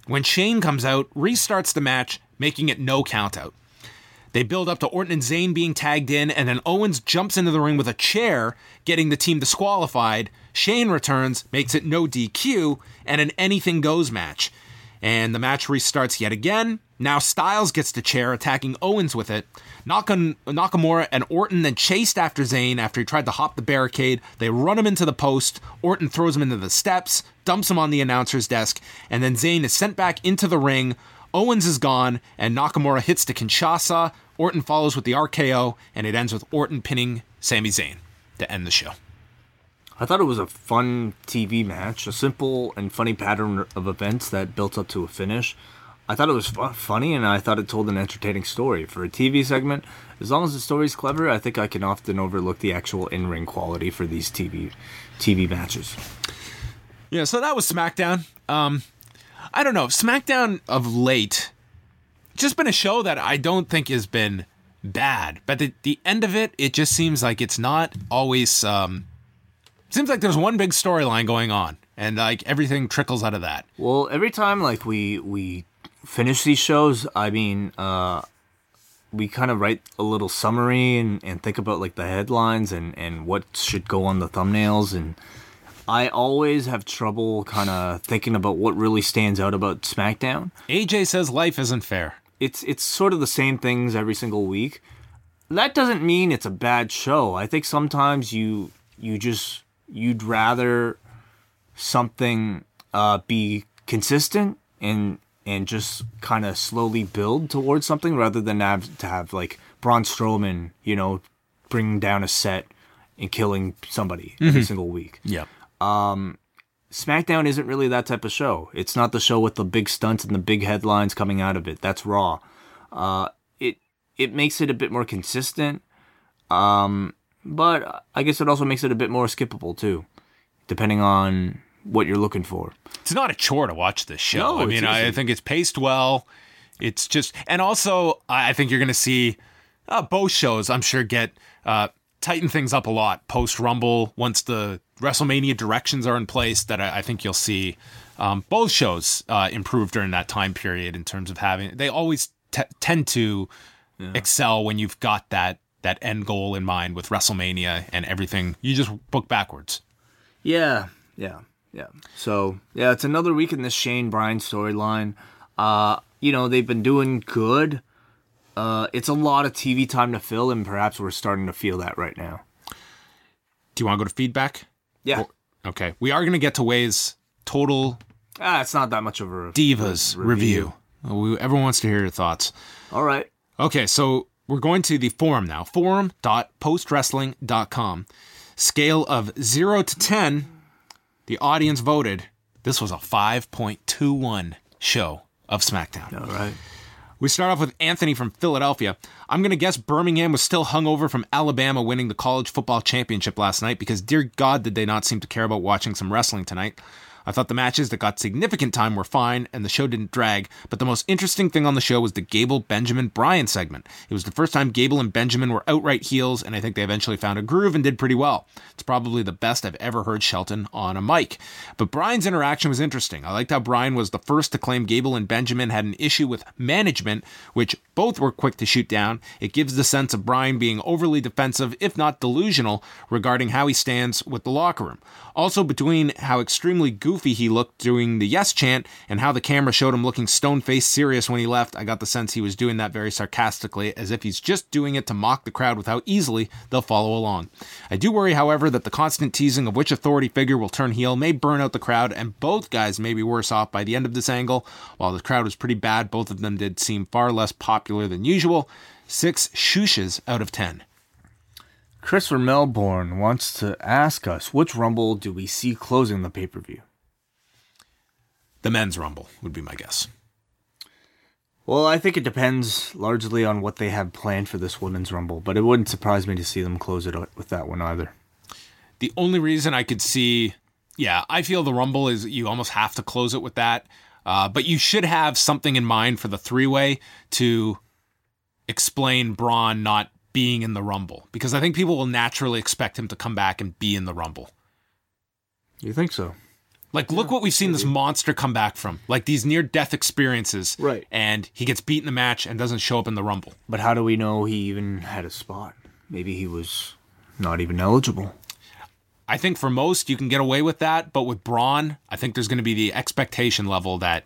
when Shane comes out, restarts the match, making it no countout. They build up to Orton and Zayn being tagged in, and then Owens jumps into the ring with a chair, getting the team disqualified. Shane returns, makes it no DQ, and an anything goes match and the match restarts yet again. Now Styles gets the chair, attacking Owens with it. Nakamura and Orton then chased after Zayn after he tried to hop the barricade. They run him into the post. Orton throws him into the steps, dumps him on the announcer's desk, and then Zayn is sent back into the ring. Owens is gone, and Nakamura hits the Kinshasa. Orton follows with the RKO, and it ends with Orton pinning Sami Zayn to end the show. I thought it was a fun TV match, a simple and funny pattern of events that built up to a finish. I thought it was fu- funny, and I thought it told an entertaining story for a TV segment. As long as the story's clever, I think I can often overlook the actual in-ring quality for these TV TV matches. Yeah, so that was SmackDown. Um, I don't know. SmackDown of late, just been a show that I don't think has been bad, but the the end of it, it just seems like it's not always. Um, seems like there's one big storyline going on, and like everything trickles out of that. Well, every time like we we finish these shows, I mean, uh, we kind of write a little summary and, and think about like the headlines and and what should go on the thumbnails and. I always have trouble kind of thinking about what really stands out about SmackDown. AJ says life isn't fair. it's it's sort of the same things every single week. That doesn't mean it's a bad show. I think sometimes you you just you'd rather something uh, be consistent and and just kind of slowly build towards something rather than have to have like Braun Strowman, you know, bringing down a set and killing somebody every single week. Yep. SmackDown isn't really that type of show. It's not the show with the big stunts and the big headlines coming out of it. That's Raw. Uh, it it makes it a bit more consistent, um, but I guess it also makes it a bit more skippable too, depending on what you're looking for. it's not a chore to watch this show. No, I mean, I think it's paced well. It's just, and also, I think you're going to see uh, both shows. I'm sure get uh, tighten things up a lot post Rumble once the WrestleMania directions are in place. That I, I think you'll see um, both shows uh, improve during that time period in terms of having. They always t- tend to excel when you've got that that end goal in mind with WrestleMania and everything. You just book backwards. Yeah, yeah, yeah. So yeah, it's another week in this Shane Bryan storyline. Uh, you know they've been doing good. Uh, it's a lot of TV time to fill, and perhaps we're starting to feel that right now. Do you want to go to feedback? Yeah. Okay, we are going to get to Wai's total Ah, it's not that much of a Divas re- review. We, everyone wants to hear your thoughts. All right. Okay, so we're going to the forum now. Forum.postwrestling.com. Scale of 0 to 10, the audience voted. This was a 5.21 show of SmackDown. All right. We start off with Anthony from Philadelphia. I'm going to guess Birmingham was still hungover from Alabama winning the college football championship last night because, dear God, did they not seem to care about watching some wrestling tonight. I thought the matches that got significant time were fine and the show didn't drag, but the most interesting thing on the show was the Gable Benjamin Bryan segment. It was the first time Gable and Benjamin were outright heels, and I think they eventually found a groove and did pretty well. It's probably the best I've ever heard Shelton on a mic. But Bryan's interaction was interesting. I liked how Bryan was the first to claim Gable and Benjamin had an issue with management, which both were quick to shoot down. It gives the sense of Bryan being overly defensive, if not delusional, regarding how he stands with the locker room. Also, between how extremely goofy he looked doing the yes chant and how the camera showed him looking stone faced serious when he left, I got the sense he was doing that very sarcastically, as if he's just doing it to mock the crowd with how easily they'll follow along. I do worry, however, that the constant teasing of which authority figure will turn heel may burn out the crowd, and both guys may be worse off by the end of this angle. While the crowd was pretty bad, both of them did seem far less popular than usual. Six shooshes out of ten. Chris from Melbourne wants to ask us which Rumble do we see closing the pay per view? The men's rumble would be my guess. Well, I think it depends largely on what they have planned for this women's Rumble, but it wouldn't surprise me to see them close it with that one either. The only reason I could see, yeah, I feel the Rumble is you almost have to close it with that. Uh, but you should have something in mind for the three way to explain Braun not being in the Rumble because I think people will naturally expect him to come back and be in the Rumble. You think so? Like, look what we've seen this monster come back from. Like these near death experiences. Right. And he gets beat in the match and doesn't show up in the Rumble. But how do we know he even had a spot? Maybe he was not even eligible. I think for most you can get away with that, but with Braun, I think there's going to be the expectation level that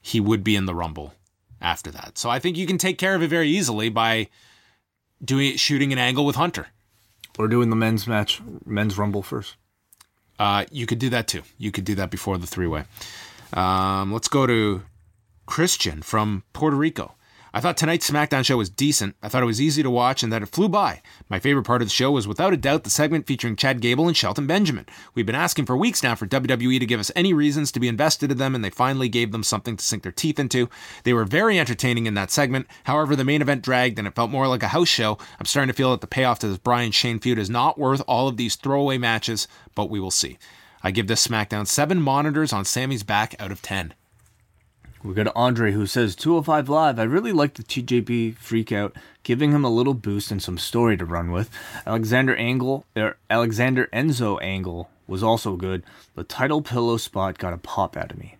he would be in the Rumble after that. So I think you can take care of it very easily by doing shooting an angle with Hunter. Or doing the men's match, men's Rumble first. Uh, you could do that too. You could do that before the three way. Um, let's go to Christian from Puerto Rico. I thought tonight's SmackDown show was decent. I thought it was easy to watch and that it flew by. My favorite part of the show was without a doubt the segment featuring Chad Gable and Shelton Benjamin. We've been asking for weeks now for WWE to give us any reasons to be invested in them, and they finally gave them something to sink their teeth into. They were very entertaining in that segment. However, the main event dragged and it felt more like a house show. I'm starting to feel that the payoff to this Bryan Shane feud is not worth all of these throwaway matches, but we will see. I give this SmackDown seven monitors on Sami's back out of 10. We got Andre who says 205 Live. I really like the TJP freakout, giving him a little boost and some story to run with. Alexander Angle, er, Alexander Enzo Angle was also good. The title pillow spot got a pop out of me.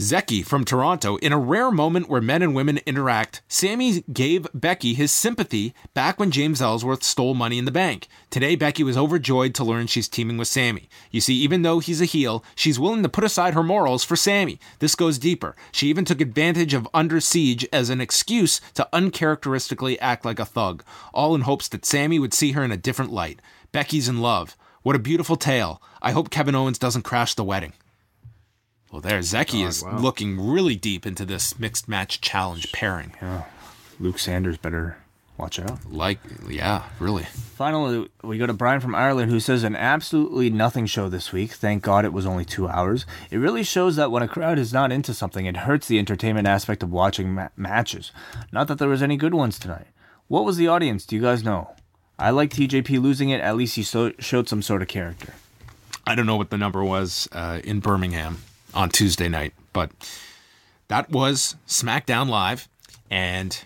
Zeki from Toronto, in a rare moment where men and women interact, Sami gave Becky his sympathy back when James Ellsworth stole money in the bank. Today, Becky was overjoyed to learn she's teaming with Sami. You see, even though he's a heel, she's willing to put aside her morals for Sami. This goes deeper. She even took advantage of Under Siege as an excuse to uncharacteristically act like a thug, all in hopes that Sami would see her in a different light. Becky's in love. What a beautiful tale. I hope Kevin Owens doesn't crash the wedding. Well, there, Zeki is wow. looking really deep into this mixed match challenge pairing. Yeah. Luke Sanders better watch out. Like, yeah, really. Finally, we go to Brian from Ireland who says an absolutely nothing show this week. Thank God it was only two hours. It really shows that when a crowd is not into something, it hurts the entertainment aspect of watching ma- matches. Not that there was any good ones tonight. What was the audience? Do you guys know? I like TJP losing it. At least he so- showed some sort of character. I don't know what the number was uh, in Birmingham on Tuesday night, but that was SmackDown Live, and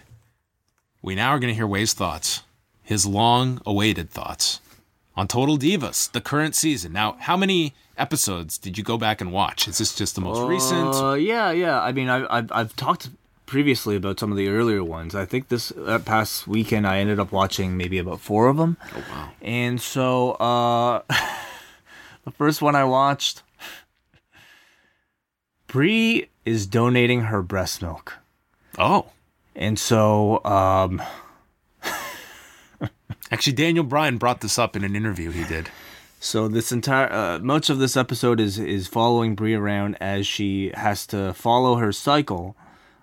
we now are going to hear Wai's thoughts, his long awaited thoughts on Total Divas, the current season. Now, how many episodes did you go back and watch? Is this just the most recent? Uh, yeah, yeah. I mean, I, I've I've talked previously about some of the earlier ones. I think this uh, past weekend I ended up watching maybe about four of them. Oh, wow. And so uh, the first one I watched, Brie is donating her breast milk, Oh, and so um, actually, Daniel Bryan brought this up in an interview he did. So this entire uh, much of this episode is is following Brie around as she has to follow her cycle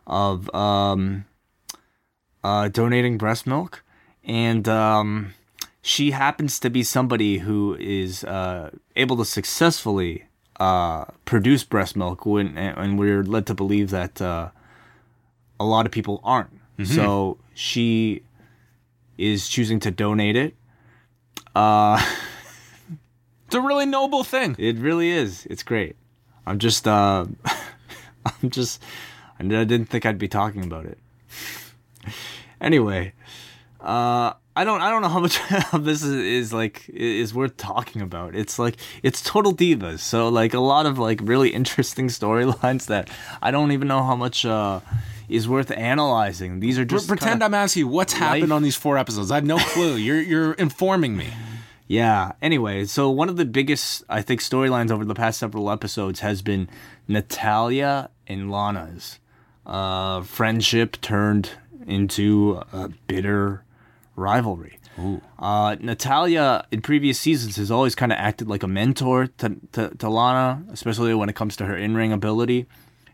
of um, uh, donating breast milk, and um, she happens to be somebody who is uh, able to successfully uh, produce breast milk when and we're led to believe that uh, a lot of people aren't. So she is choosing to donate it. Uh, It's a really noble thing. It really is. It's great. I'm just, uh, I'm just, I didn't think I'd be talking about it. anyway, uh, I don't, I don't know how much of this is, is like is worth talking about. It's like it's total divas. So like a lot of like really interesting storylines that I don't even know how much uh, is worth analyzing. These are just Pretend I'm asking you what's happened on these four episodes. I have no clue. You're you're informing me. Yeah. Anyway, so one of the biggest, I think, storylines over the past several episodes has been Natalya and Lana's uh, friendship turned into a bitter rivalry. Uh, Natalya in previous seasons has always kind of acted like a mentor to, to, to Lana, especially when it comes to her in ring ability.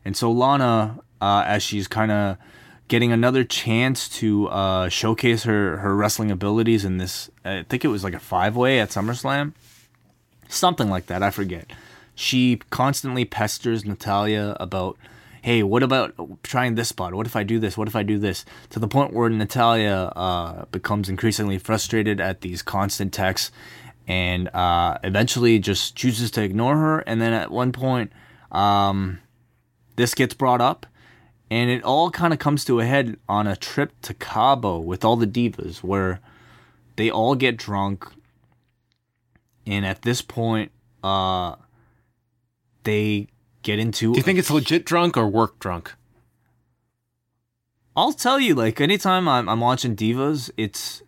And so Lana, uh, as she's kind of getting another chance to uh, showcase her, her wrestling abilities in this, I think it was like a five way at SummerSlam, something like that. I forget. She constantly pesters Natalya about, hey, what about trying this spot? What if I do this? What if I do this? To the point where Natalya uh, becomes increasingly frustrated at these constant texts and uh, eventually just chooses to ignore her. And then at one point, um, this gets brought up and it all kind of comes to a head on a trip to Cabo with all the divas where they all get drunk and at this point uh they get into Do you think it's legit drunk or work drunk? I'll tell you, like anytime I'm I'm watching divas, it's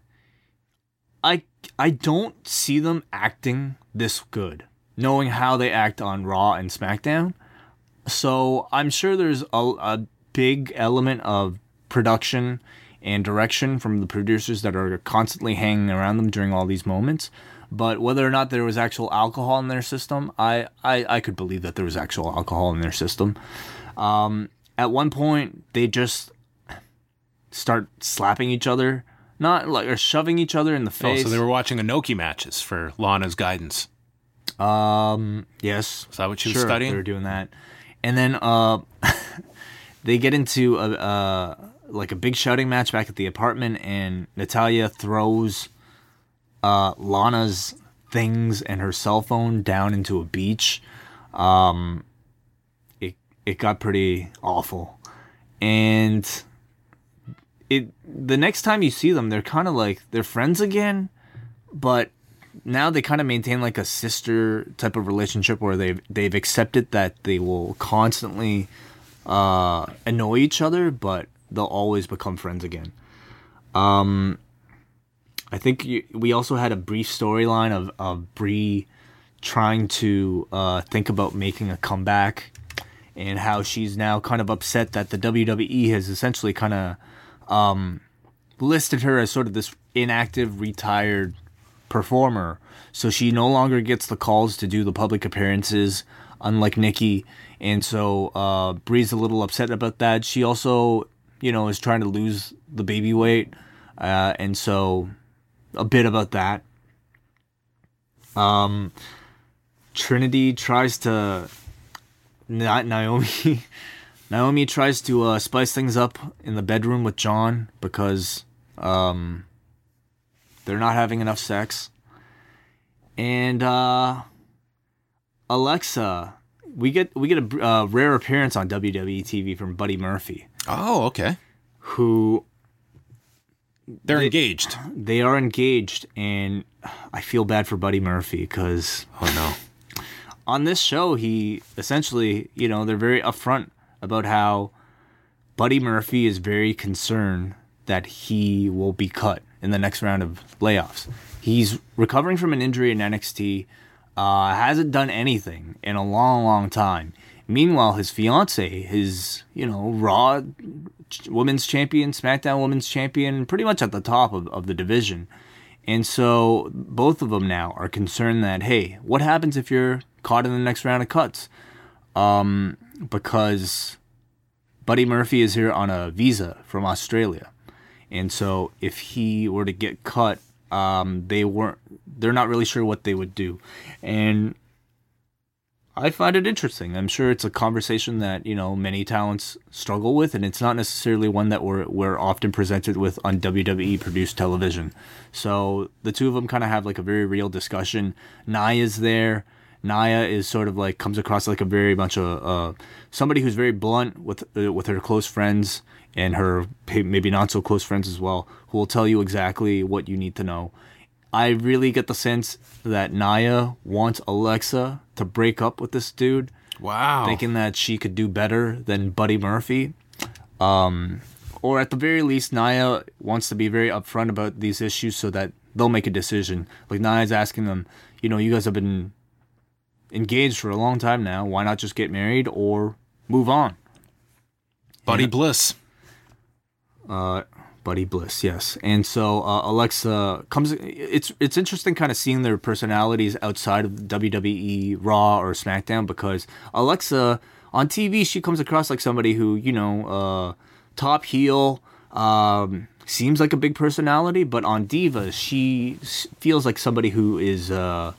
I I don't see them acting this good, knowing how they act on Raw and SmackDown. So I'm sure there's a, a big element of production and direction from the producers that are constantly hanging around them during all these moments. But whether or not there was actual alcohol in their system, I, I, I could believe that there was actual alcohol in their system. Um, at one point they just start slapping each other, not like or shoving each other in the face. Oh, so they were watching Inoki matches for Lana's guidance. Um. Yes. Is that what she was sure, studying? They were doing that, and then uh, they get into a uh like a big shouting match back at the apartment, and Natalya throws uh Lana's things and her cell phone down into a beach. Um. It it got pretty awful, and it the next time you see them, they're kind of like they're friends again, but now they kind of maintain like a sister type of relationship where they've they've accepted that they will constantly uh, annoy each other, but they'll always become friends again. Um, I think you, we also had a brief storyline of of Brie trying to uh, think about making a comeback, and how she's now kind of upset that the WWE has essentially kind of um, listed her as sort of this inactive, retired performer. So she no longer gets the calls to do the public appearances, unlike Nikki. And so uh, Brie's a little upset about that. She also, you know, is trying to lose the baby weight. Uh, and so a bit about that. Um, Trinity tries to. Not Naomi. Naomi tries to uh, spice things up in the bedroom with John because um, they're not having enough sex. And uh, Alexa, we get we get a uh, rare appearance on WWE TV from Buddy Murphy, Oh, okay. who They're They- engaged. they are engaged, and I feel bad for Buddy Murphy because Oh no. on this show, he essentially, you know, they're very upfront about how Buddy Murphy is very concerned that he will be cut in the next round of layoffs. He's recovering from an injury in NXT, uh, hasn't done anything in a long, long time. Meanwhile, his fiance, his, you know, Raw Women's Champion, SmackDown Women's Champion, pretty much at the top of, of the division. And so both of them now are concerned that, hey, what happens if you're caught in the next round of cuts? Um, because Buddy Murphy is here on a visa from Australia. And so if he were to get cut, um, they weren't, they're not really sure what they would do. And I find it interesting. I'm sure it's a conversation that, you know, many talents struggle with, and it's not necessarily one that we're, we're often presented with on WWE produced television. So the two of them kind of have like a very real discussion. Nia's there. Nia is sort of like comes across like a very much a uh, somebody who's very blunt with uh, with her close friends and her maybe not so close friends as well, who will tell you exactly what you need to know. I really get the sense that Nia wants Alexa to break up with this dude, Wow. thinking that she could do better than Buddy Murphy. Um, or at the very least, Nia wants to be very upfront about these issues so that they'll make a decision. Like Nia's asking them, you know, you guys have been engaged for a long time now. Why not just get married or move on? Buddy Bliss. uh, Buddy Bliss, yes. And so uh, Alexa comes. It's it's interesting, kind of seeing their personalities outside of WWE Raw or SmackDown because Alexa on TV she comes across like somebody who you know uh, top heel. Um, seems like a big personality, but on Divas she feels like somebody who is uh,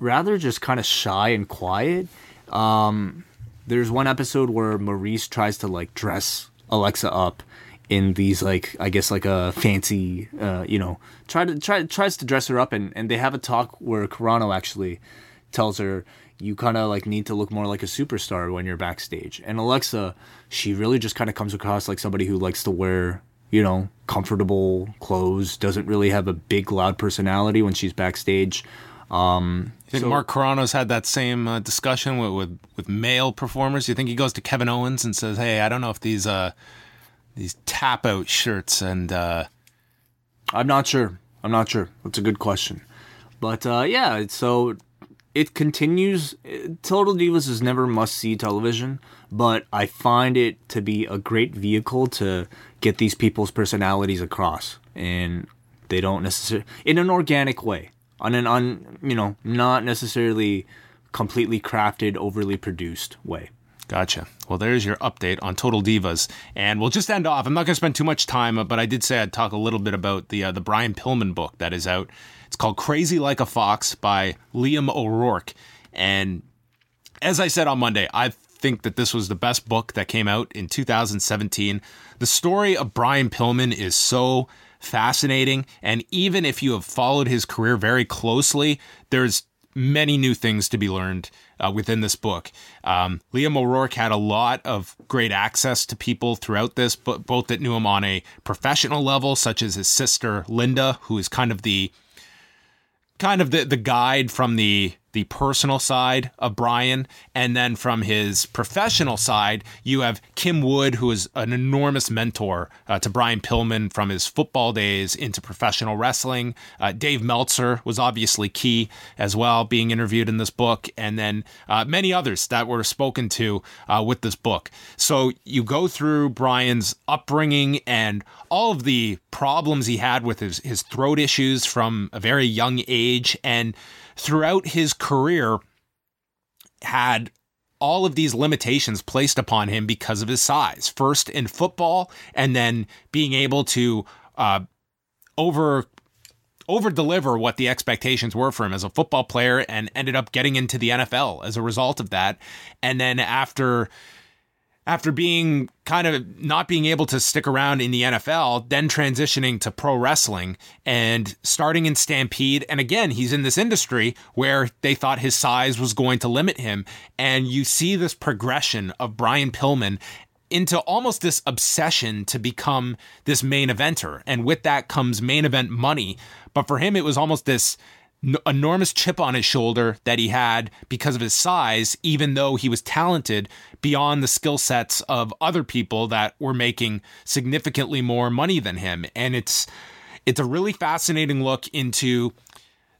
rather just kind of shy and quiet. Um, there's one episode where Maryse tries to like dress Alexa up in these like I guess like a fancy uh, you know try to try tries to dress her up and and they have a talk where Carrano actually tells her you kind of like need to look more like a superstar when you're backstage and Alexa she really just kind of comes across like somebody who likes to wear you know comfortable clothes doesn't really have a big loud personality when she's backstage um You think so- Mark Carrano's had that same uh, discussion with, with with male performers? You think he goes to Kevin Owens and says, "Hey, I don't know if these uh these tap out shirts and uh I'm not sure. I'm not sure. That's a good question. But uh, yeah, so it continues. Total Divas is never must see television, but I find it to be a great vehicle to get these people's personalities across, and they don't necessarily in an organic way, on an un you know not necessarily completely crafted, overly produced way. Gotcha. Well, there's your update on Total Divas, and we'll just end off. I'm not going to spend too much time, but I did say I'd talk a little bit about the uh, the Brian Pillman book that is out. It's called Crazy Like a Fox by Liam O'Rourke, and as I said on Monday, I think that this was the best book that came out in 2017. The story of Brian Pillman is so fascinating, and even if you have followed his career very closely, there's many new things to be learned uh, within this book. Um, Liam O'Rourke had a lot of great access to people throughout this, but both that knew him on a professional level, such as his sister Linda, who is kind of the kind of the the guide from the the personal side of Brian. And then from his professional side, you have Kim Wood, who is an enormous mentor uh, to Brian Pillman from his football days into professional wrestling. Uh, Dave Meltzer was obviously key as well, being interviewed in this book. And then uh, many others that were spoken to uh, with this book. So you go through Brian's upbringing and all of the problems he had with his, his throat issues from a very young age. And throughout his career had all of these limitations placed upon him because of his size. First in football, and then being able to uh, over over deliver what the expectations were for him as a football player, and ended up getting into the NFL as a result of that. And then after after being kind of not being able to stick around in the NFL, then transitioning to pro wrestling and starting in Stampede. And again, he's in this industry where they thought his size was going to limit him. And you see this progression of Brian Pillman into almost this obsession to become this main eventer. And with that comes main event money. But for him, it was almost this enormous chip on his shoulder that he had because of his size, even though he was talented beyond the skill sets of other people that were making significantly more money than him. And it's it's a really fascinating look into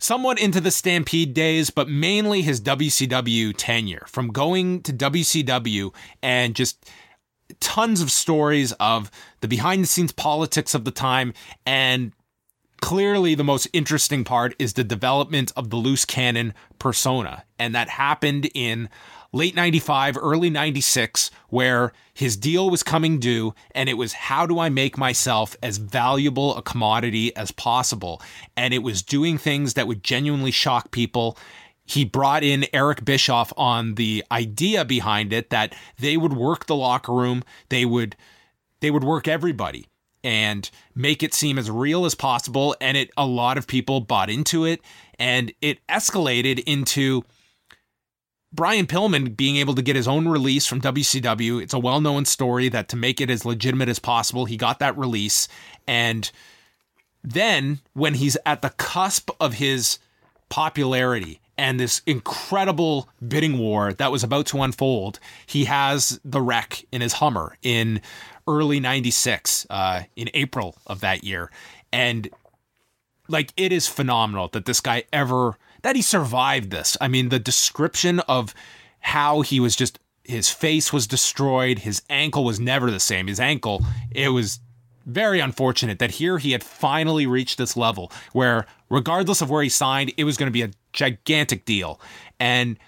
somewhat into the Stampede days, but mainly his WCW tenure from going to WCW and just tons of stories of the behind the scenes politics of the time and clearly the most interesting part is the development of the loose cannon persona. And that happened in late 95, early 96, where his deal was coming due, and it was how do I make myself as valuable a commodity as possible? And it was doing things that would genuinely shock people. He brought in Eric Bischoff on the idea behind it that they would work the locker room, they would they would work everybody and make it seem as real as possible. And it a lot of people bought into it, and it escalated into Brian Pillman being able to get his own release from WCW. It's a well known story that to make it as legitimate as possible, he got that release. And then when he's at the cusp of his popularity and this incredible bidding war that was about to unfold, he has the wreck in his Hummer in early 96 uh, in April of that year. And like, it is phenomenal that this guy ever, that he survived this. I mean, the description of how he was just, his face was destroyed. His ankle was never the same. His ankle, it was very unfortunate that here he had finally reached this level where, regardless of where he signed, it was going to be a gigantic deal. And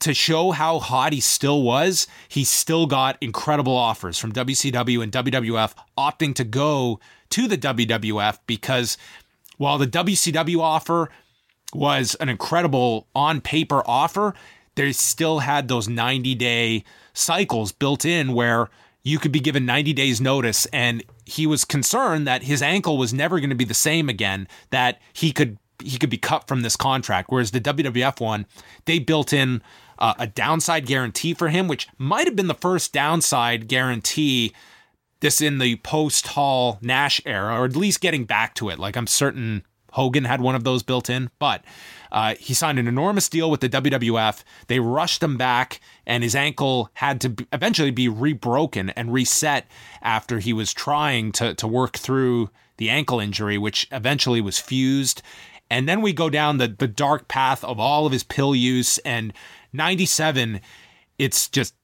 to show how hot he still was, he still got incredible offers from WCW and WWF opting to go to the WWF because while the WCW offer was an incredible on paper offer, they still had those 90 day cycles built in where you could be given 90 days notice and he was concerned that his ankle was never going to be the same again that he could he could be cut from this contract whereas the WWF one they built in uh, a downside guarantee for him, which might have been the first downside guarantee this in the post Hall Nash era, or at least getting back to it. Like I'm certain Hogan had one of those built in, but uh, he signed an enormous deal with the WWF. They rushed him back, and his ankle had to eventually be rebroken and reset after he was trying to to work through the ankle injury, which eventually was fused. And then we go down the the dark path of all of his pill use and 97, it's just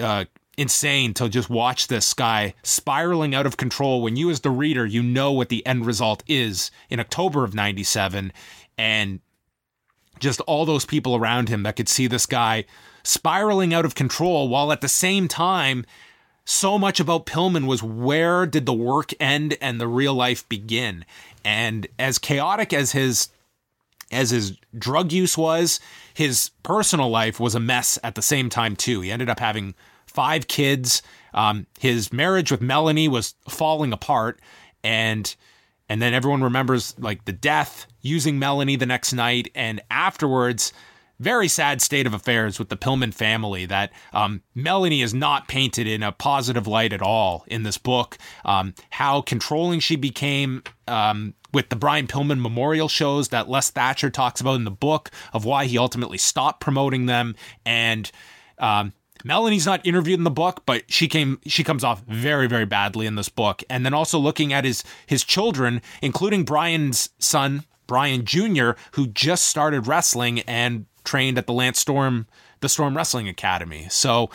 uh, insane to just watch this guy spiraling out of control when you, as the reader, you know what the end result is in October of 97. And just all those people around him that could see this guy spiraling out of control while at the same time so much about Pillman was where did the work end and the real life begin? And as chaotic as his as his drug use was his personal life was a mess at the same time too. He ended up having five kids. Um, his marriage with Melanie was falling apart. And and then everyone remembers like the death using Melanie the next night. And afterwards very sad state of affairs with the Pillman family that um, Melanie is not painted in a positive light at all in this book. Um, how controlling she became um, with the Brian Pillman memorial shows that Les Thatcher talks about in the book of why he ultimately stopped promoting them. And um, Melanie's not interviewed in the book, but she came she comes off very very badly in this book. And then also looking at his his children, including Brian's son Brian Jr., who just started wrestling and trained at the Lance Storm, the Storm Wrestling Academy. So,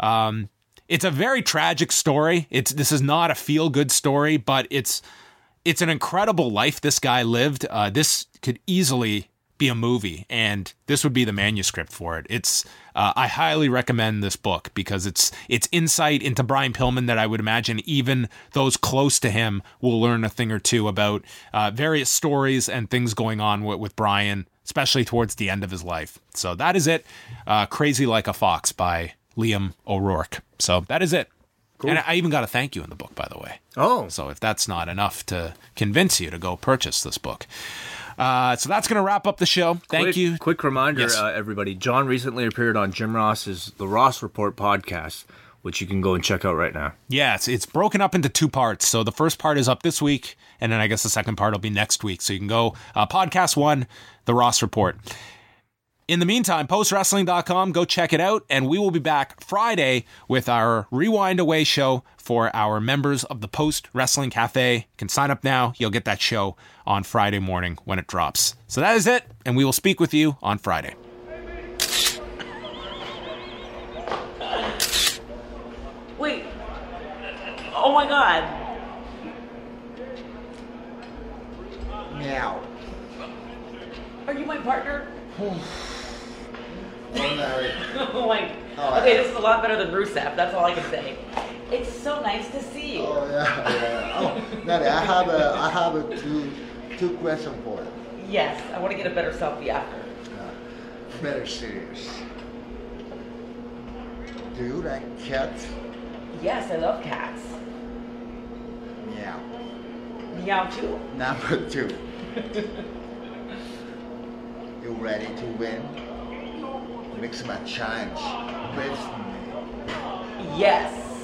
um, it's a very tragic story. It's this is not a feel good story, but it's it's an incredible life this guy lived. Uh, this could easily be a movie, and this would be the manuscript for it. It's uh, I highly recommend this book because it's it's insight into Brian Pillman that I would imagine even those close to him will learn a thing or two about uh, various stories and things going on with, with Brian especially towards the end of his life. So that is it. Uh, Crazy Like a Fox by Liam O'Rourke. So that is it. Cool. And I even got a thank you in the book, by the way. Oh. So if that's not enough to convince you to go purchase this book. Uh, so that's going to wrap up the show. Thank quick, you. Quick reminder, Yes. uh, everybody. John recently appeared on Jim Ross's The Ross Report podcast, which you can go and check out right now. Yeah, it's, it's broken up into two parts. So the first part is up this week, and then I guess the second part will be next week. So you can go uh, podcast one, the Ross Report. In the meantime, postwrestling.com, go check it out, and we will be back Friday with our Rewind Away show for our members of the Post Wrestling Cafe. You can sign up now. You'll get that show on Friday morning when it drops. So that is it, and we will speak with you on Friday. Wait. Oh my god. Meow. Are you my partner? Oh, Larry. oh my. Oh, okay, this is a lot better than Rusev. That's all I can say. It's so nice to see you. Oh yeah, yeah. Oh, Larry, I have a, I have a two, two questions for you. Yes, I want to get a better selfie after. Uh, very serious. Do you like cats? Yes, I love cats. Meow. Meow too. Number two. you ready to win? Mix my challenge. Yes.